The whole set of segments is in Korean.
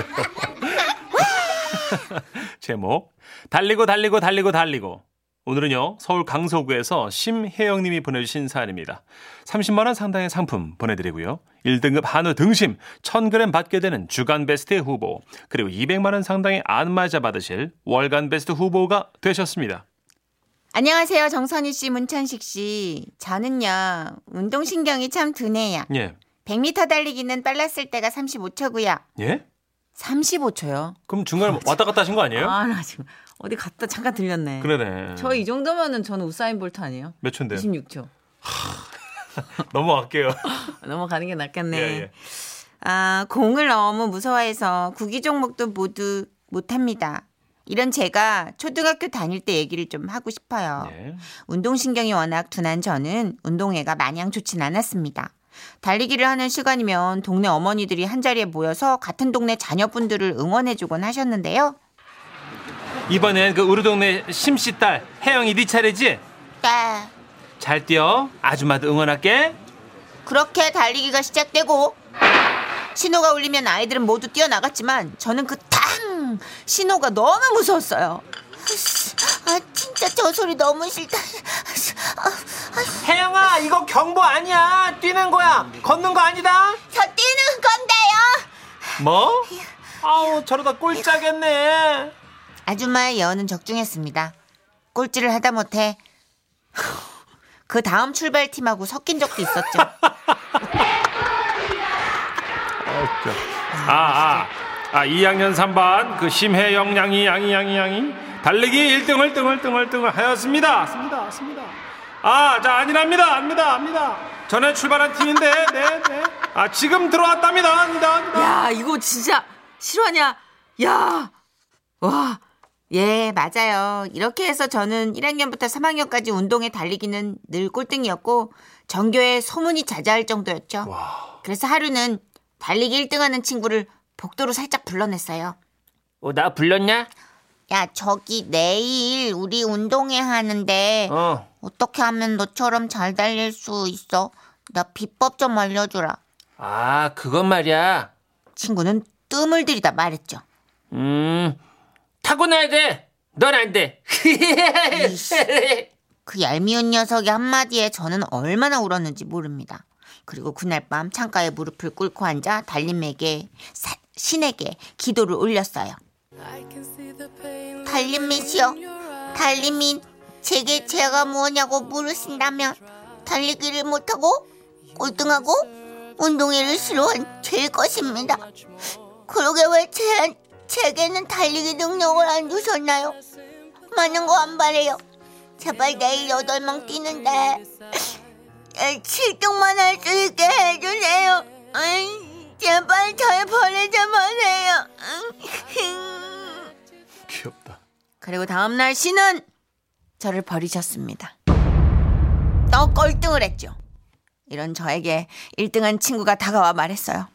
할게요. 제목 달리고 달리고 달리고 달리고 오늘은요 서울 강서구에서 심혜영님이 보내주신 사연입니다. 30만 원 상당의 상품 보내드리고요. 1등급 한우 등심 1000g 받게 되는 주간 베스트 후보 그리고 200만 원 상당의 안마자 받으실 월간 베스트 후보가 되셨습니다. 안녕하세요. 정선희 씨, 문천식 씨. 저는요, 운동신경이 참 드네요. 예. 100m 달리기는 빨랐을 때가 35초고요. 예? 35초요? 그럼 중간에 왔다 갔다 하신 거 아니에요? 아, 나 지금 어디 갔다 잠깐 들렸네. 그러네. 저 이 정도면은 저는 우사인 볼트 아니에요? 몇 초인데요? 26초. 넘어갈게요. 넘어가는 게 낫겠네. 예, 예. 아, 공을 너무 무서워해서 구기 종목도 모두 못합니다. 이런 제가 초등학교 다닐 때 얘기를 좀 하고 싶어요. 예. 운동신경이 워낙 둔한 저는 운동회가 마냥 좋진 않았습니다. 달리기를 하는 시간이면 동네 어머니들이 한자리에 모여서 같은 동네 자녀분들을 응원해주곤 하셨는데요. 이번엔 그 우리 동네 심씨 딸 혜영이 네 차례지? 네. 잘 뛰어. 아줌마도 응원할게. 그렇게 달리기가 시작되고 신호가 울리면 아이들은 모두 뛰어나갔지만 저는 그 탕 신호가 너무 무서웠어요. 아 진짜 저 소리 너무 싫다. 혜영아 이거 경보 아니야. 뛰는 거야. 걷는 거 아니다. 저 뛰는 건데요. 뭐? 아우 저러다 꼴짜겠네. 아줌마의 예언은 적중했습니다. 꼴찌를 하다 못해 그 다음 출발팀하고 섞인 적도 있었죠. 아, 아, 아, 2학년 3반 그 심혜영 양이 양이 양이 양이 달리기 1등을 등을 등을 등을 하였습니다. 습니다, 습니다. 아, 자 아니랍니다, 압니다, 압니다. 전에 출발한 팀인데, 네, 네. 아 지금 들어왔답니다, 압니다, 압니다. 야 이거 진짜 실화냐? 야 와. 예, 맞아요. 이렇게 해서 저는 1학년부터 3학년까지 운동에 달리기는 늘 꼴등이었고 전교에 소문이 자자할 정도였죠. 그래서 하루는 달리기 1등하는 친구를 복도로 살짝 불러냈어요. 어, 나 불렀냐? 야, 저기 내일 우리 운동회 하는데 어. 어떻게 하면 너처럼 잘 달릴 수 있어? 나 비법 좀 알려주라. 아, 그건 말이야. 친구는 뜸을 들이다 말했죠. 음, 타고나야 돼. 넌 안 돼. 그 얄미운 녀석의 한마디에 저는 얼마나 울었는지 모릅니다. 그리고 그날 밤 창가에 무릎을 꿇고 앉아 달림에게 사- 신에게 기도를 올렸어요. 달림이시여, 달림인 제게 죄가 무엇냐고 물으신다면 달리기를 못하고 꼴등하고 운동회를 싫어한 죄일 것입니다. 그러게 왜 제, 제게는 달리기 능력을 안 주셨나요? 많은 거 안 바래요. 제발 내일 여덟 명 뛰는데 7등만 할 수 있게 해주세요. 제발 잘 버리지 마세요. 귀엽다. 그리고 다음날 씨는 저를 버리셨습니다. 또 꼴등을 했죠. 이런 저에게 1등한 친구가 다가와 말했어요.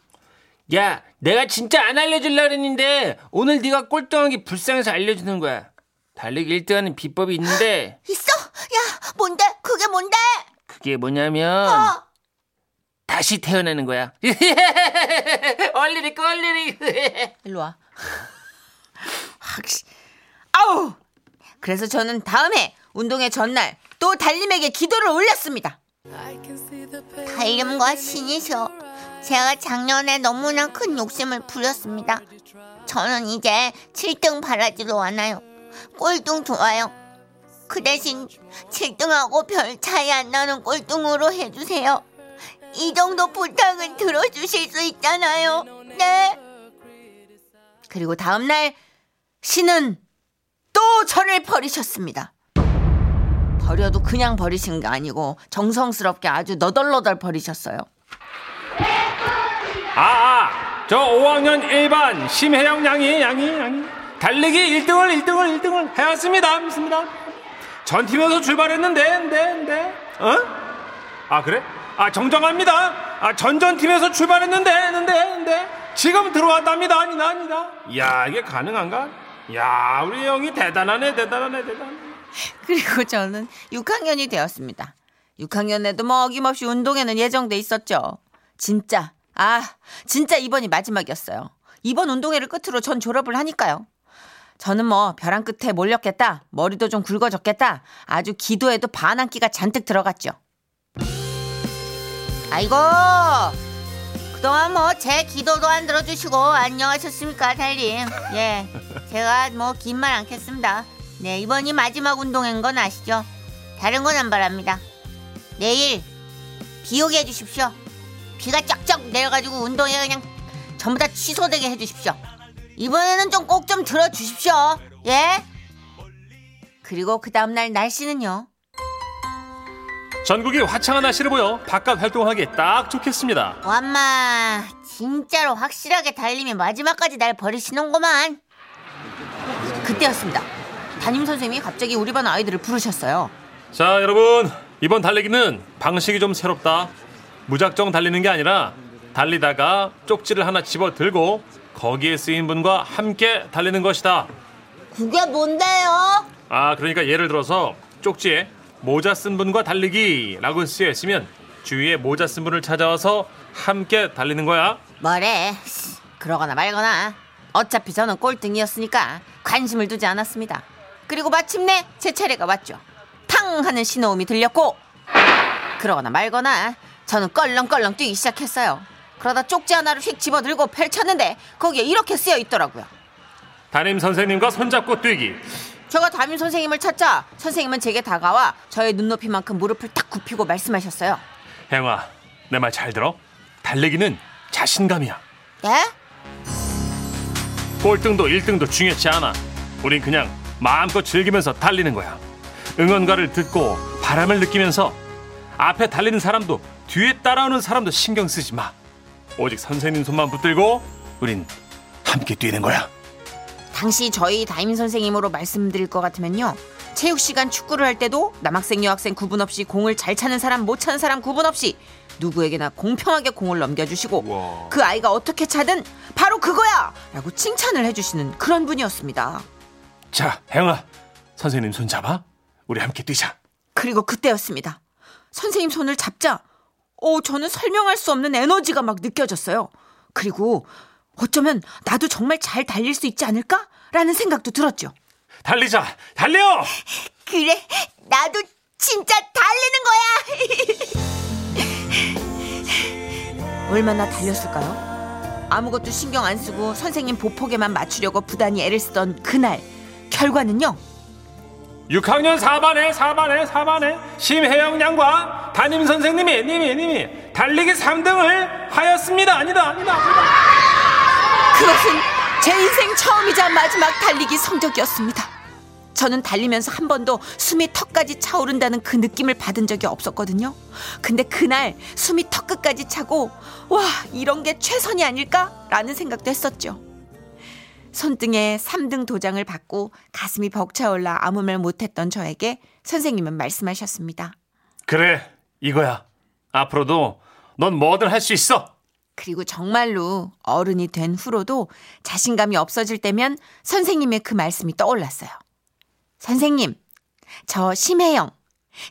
야, 내가 진짜 안 알려줄라 그랬는데 오늘 네가 꼴등한 게 불쌍해서 알려주는 거야. 달리기 1등하는 비법이 있는데 있어? 야, 뭔데? 그게 뭔데? 그게 뭐냐면 어, 다시 태어나는 거야. 얼리리 꼴리리. 일로 와. 확시. 아우! 그래서 저는 다음에 운동회 전날 또 달림에게 기도를 올렸습니다. 달림과 신이셔. 제가 작년에 너무나 큰 욕심을 부렸습니다. 저는 이제 7등 바라지로 않아요. 꼴등 좋아요. 그 대신 7등하고 별 차이 안 나는 꼴등으로 해주세요. 이 정도 부탁은 들어주실 수 있잖아요. 네. 그리고 다음날 신은 또 저를 버리셨습니다. 버려도 그냥 버리신 게 아니고 정성스럽게 아주 너덜너덜 버리셨어요. 아, 아, 저 5학년 1반 심혜영 양이 양이 양이 달리기 1등을 1등을 1등을 해왔습니다. 믿습니다. 전 팀에서 출발했는데, 네, 네. 어? 아 그래? 아 정정합니다. 아 전전 팀에서 출발했는데, 근데, 근데 지금 들어왔답니다. 아니다, 아니다. 야 이게 가능한가? 야 우리 형이 대단하네, 대단하네, 대단. 그리고 저는 6학년이 되었습니다. 6학년에도 뭐 어김없이 운동회는 예정돼 있었죠. 진짜, 아, 진짜 이번이 마지막이었어요. 이번 운동회를 끝으로 전 졸업을 하니까요. 저는 뭐 벼랑 끝에 몰렸겠다. 머리도 좀 굵어졌겠다. 아주 기도에도 반항기가 잔뜩 들어갔죠. 아이고 그동안 뭐 제 기도도 안 들어주시고 안녕하셨습니까 달님? 예 제가 뭐 긴 말 않겠습니다. 네 이번이 마지막 운동인 건 아시죠? 다른 건 안 바랍니다. 내일 비 오게 해주십시오. 비가 쩍쩍 내려가지고 운동회 그냥 전부 다 취소되게 해주십시오. 이번에는 좀 꼭좀 들어주십시오. 예? 그리고 그 다음날 날씨는요 전국이 화창한 날씨를 보여 바깥 활동하기에 딱 좋겠습니다. 완마 진짜로 확실하게 달님이 마지막까지 날 버리시는구만 그때였습니다. 담임 선생님이 갑자기 우리 반 아이들을 부르셨어요. 자, 여러분. 이번 달리기는 방식이 좀 새롭다. 무작정 달리는 게 아니라 달리다가 쪽지를 하나 집어 들고 거기에 쓰인 분과 함께 달리는 것이다. 그게 뭔데요? 아, 그러니까 예를 들어서 쪽지에 모자 쓴 분과 달리기라고 쓰여 있으면 주위에 모자 쓴 분을 찾아와서 함께 달리는 거야. 뭐래 그러거나 말거나 어차피 저는 꼴등이었으니까 관심을 두지 않았습니다. 그리고 마침내 제 차례가 왔죠. 탕 하는 신호음이 들렸고 그러거나 말거나 저는 껄렁껄렁 뛰기 시작했어요. 그러다 쪽지 하나를 휙 집어들고 펼쳤는데 거기에 이렇게 쓰여 있더라고요. 담임 선생님과 손잡고 뛰기. 제가 담임 선생님을 찾자 선생님은 제게 다가와 저의 눈높이만큼 무릎을 탁 굽히고 말씀하셨어요. 행아, 내말 잘 들어. 달리기는 자신감이야. 예? 꼴등도 1등도 중요치 않아. 우린 그냥 마음껏 즐기면서 달리는 거야. 응원가를 듣고 바람을 느끼면서 앞에 달리는 사람도 뒤에 따라오는 사람도 신경 쓰지 마. 오직 선생님 손만 붙들고 우린 함께 뛰는 거야. 당시 저희 담임 선생님으로 말씀드릴 것 같으면요. 체육 시간 축구를 할 때도 남학생 여학생 구분 없이 공을 잘 차는 사람 못 차는 사람 구분 없이 누구에게나 공평하게 공을 넘겨주시고 와. 그 아이가 어떻게 차든 바로 그거야 라고 칭찬을 해주시는 그런 분이었습니다. 자, 행아, 선생님 손 잡아. 우리 함께 뛰자. 그리고 그때였습니다. 선생님 손을 잡자 어, 저는 설명할 수 없는 에너지가 막 느껴졌어요. 그리고 어쩌면 나도 정말 잘 달릴 수 있지 않을까? 라는 생각도 들었죠. 달리자, 달려! 그래 나도 진짜 달리는 거야 얼마나 달렸을까요? 아무것도 신경 안 쓰고 선생님 보폭에만 맞추려고 부단히 애를 쓰던 그날 결과는요. 6학년 4반에 4반에 4반에 심혜영 양과 담임 선생님이 님이 님이 달리기 3등을 하였습니다. 아니다, 아니다. 아니다. 그것은 제 인생 처음이자 마지막 달리기 성적이었습니다. 저는 달리면서 한 번도 숨이 턱까지 차오른다는 그 느낌을 받은 적이 없었거든요. 근데 그날 숨이 턱 끝까지 차고 와 이런 게 최선이 아닐까라는 생각도 했었죠. 손등에 3등 도장을 받고 가슴이 벅차올라 아무 말 못했던 저에게 선생님은 말씀하셨습니다. 그래, 이거야. 앞으로도 넌 뭐든 할 수 있어. 그리고 정말로 어른이 된 후로도 자신감이 없어질 때면 선생님의 그 말씀이 떠올랐어요. 선생님, 저 심혜영.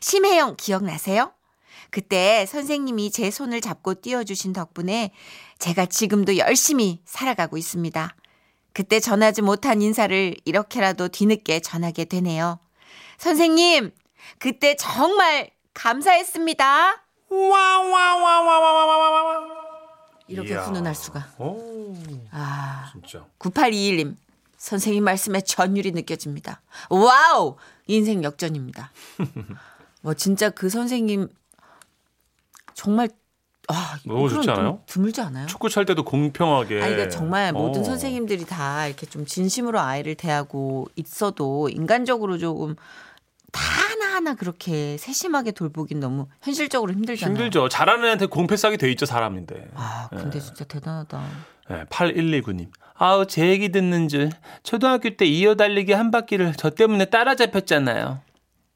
심혜영 기억나세요? 그때 선생님이 제 손을 잡고 띄워주신 덕분에 제가 지금도 열심히 살아가고 있습니다. 그때 전하지 못한 인사를 이렇게라도 뒤늦게 전하게 되네요. 선생님, 그때 정말 감사했습니다. 와와와와와와와. 이렇게 이야. 훈훈할 수가. 오, 아, 진짜. 9821님. 선생님 말씀에 전율이 느껴집니다. Wow! 인생 역전입니다. 뭐 진짜 그 선생님 정말 아, 너무 좋지 좀 않아요? 드물지 않아요? 축구 찰 때도 공평하게. 아니 그러니까 정말 모든 어. 선생님들이 다 이렇게 좀 진심으로 아이를 대하고 있어도 인간적으로 조금 다 하나하나 그렇게 세심하게 돌보긴 너무 현실적으로 힘들잖아요. 힘들죠. 잘하는 애한테 공패 싸게 돼 있죠, 사람인데. 아, 근데 진짜 대단하다. 네, 8119님. 아우, 제 얘기 듣는 줄. 초등학교 때 이어 달리기 한 바퀴를 저 때문에 따라잡혔잖아요.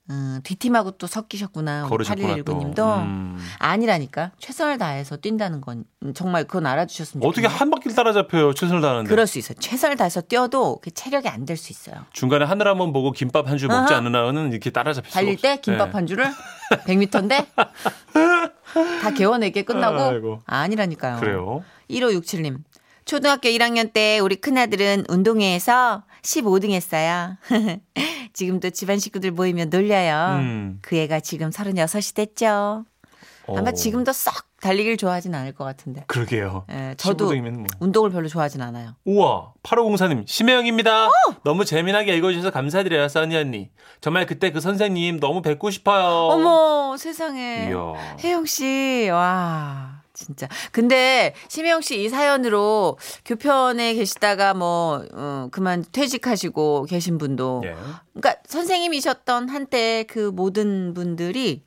음, 뒷팀하고 또 섞이셨구나. 걸으셨구나, 또. 8119님도. 음. 아니라니까. 최선을 다해서 뛴다는 건 음, 정말 그건 알아주셨으면 어떻게 좋겠네요. 한 바퀴를 따라잡혀요, 최선을 다하는데. 그럴 수 있어요. 최선을 다해서 뛰어도 그 체력이 안 될 수 있어요. 중간에 하늘 한번 보고 김밥 한 줄 먹지 아는 이렇게 따라잡힐 수가 달릴 때 없어요. 김밥 네. 한 줄을 100m인데 다 개원에게 끝나고 아이고. 아니라니까요. 그래요. 1567님. 초등학교 1학년 때 우리 큰아들은 운동회에서 15등 했어요. 지금도 집안 식구들 모이면 놀려요. 음. 그 애가 지금 36이 됐죠. 아마 어. 지금도 썩 달리기를 좋아하진 않을 것 같은데. 그러게요. 예, 저도 15등이면 뭐. 운동을 별로 좋아하진 않아요. 우와, 8504님, 심혜영입니다. 너무 재미나게 읽어주셔서 감사드려요, 써니 언니. 정말 그때 그 선생님 너무 뵙고 싶어요. 어머, 세상에. 이야. 혜영 씨, 와, 진짜. 근데 심혜영 씨 이 사연으로 교편에 계시다가 뭐, 어, 그만 퇴직하시고 계신 분도. 예. 그러니까 선생님이셨던 한때 그 모든 분들이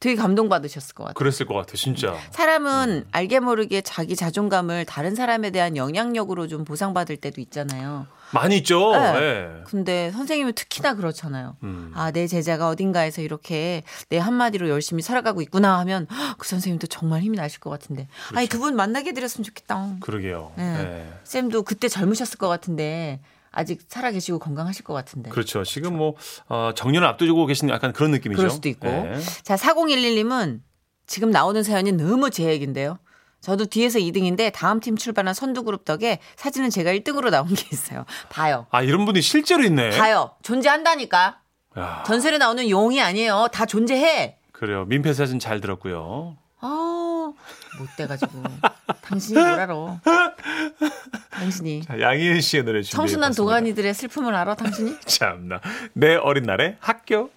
되게 감동받으셨을 것 같아요. 그랬을 것 같아, 진짜. 사람은 알게 모르게 자기 자존감을 다른 사람에 대한 영향력으로 좀 보상받을 때도 있잖아요. 많이 있죠? 네. 예. 근데 선생님은 특히나 그렇잖아요. 음. 아, 내 제자가 어딘가에서 이렇게 내 한마디로 열심히 살아가고 있구나 하면 헉, 그 선생님도 정말 힘이 나실 것 같은데. 아니, 두분 만나게 드렸으면 좋겠다. 그러게요. 네. 예. 쌤도 그때 젊으셨을 것 같은데 아직 살아계시고 건강하실 것 같은데. 그렇죠. 지금 뭐, 어, 정년을 앞두고 계신 약간 그런 느낌이죠. 그럴 수도 있고. 예. 자, 4011님은 지금 나오는 사연이 너무 제 얘긴데요. 저도 뒤에서 2등인데 다음 팀 출발한 선두 그룹 덕에 사진은 제가 1등으로 나온 게 있어요. 봐요. 아, 이런 분이 실제로 있네. 봐요. 존재한다니까. 야, 전설에 나오는 용이 아니에요. 다 존재해. 그래요. 민폐 사진 잘 들었고요. 아, 못 돼가지고. 당신이 뭘 알아. 당신이. 자, 양희은 씨의 노래 준비해 청순한 도가니들의 슬픔을 알아, 당신이? 참나. 내 어린 날의 학교.